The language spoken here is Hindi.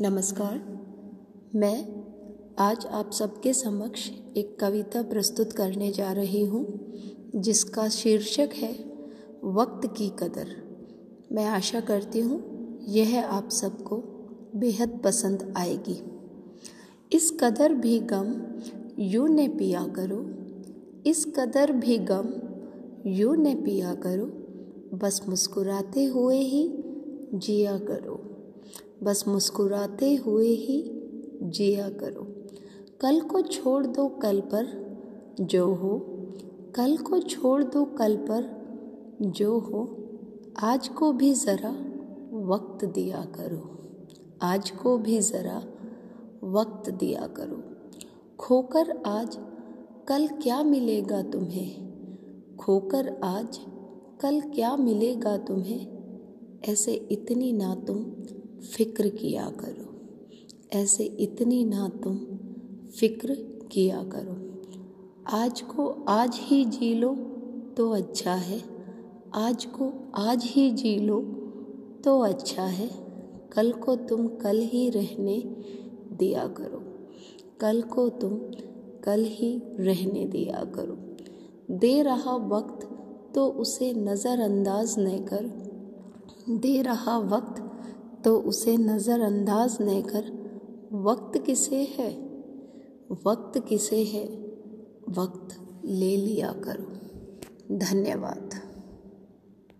नमस्कार। मैं आज आप सबके समक्ष एक कविता प्रस्तुत करने जा रही हूँ, जिसका शीर्षक है, वक्त की कदर। मैं आशा करती हूँ, यह आप सबको बेहद पसंद आएगी। इस कदर भी गम यूँ ने पिया करो, इस कदर भी गम यूँ ने पिया करो, बस मुस्कुराते हुए ही जिया करो। बस मुस्कुराते हुए ही जिया करो। कल को छोड़ दो कल पर जो हो। कल को छोड़ दो कल पर जो हो। आज को भी ज़रा वक्त दिया करो। आज को भी ज़रा वक्त दिया करो। खोकर आज कल क्या मिलेगा तुम्हें? खोकर आज कल क्या मिलेगा तुम्हें? ऐसे इतनी ना तुम फ़िक्र किया करो। ऐसे इतनी ना तुम फ़िक्र किया करो। आज को आज ही जी लो तो अच्छा है। आज को आज ही जी लो तो अच्छा है। कल को तुम कल ही रहने दिया करो। कल को तुम कल ही रहने दिया करो। दे रहा वक्त तो उसे नज़रअंदाज न कर। दे रहा वक्त तो उसे नज़रअंदाज न कर वक्त किसे है? वक्त किसे है? वक्त ले लिया करो। धन्यवाद।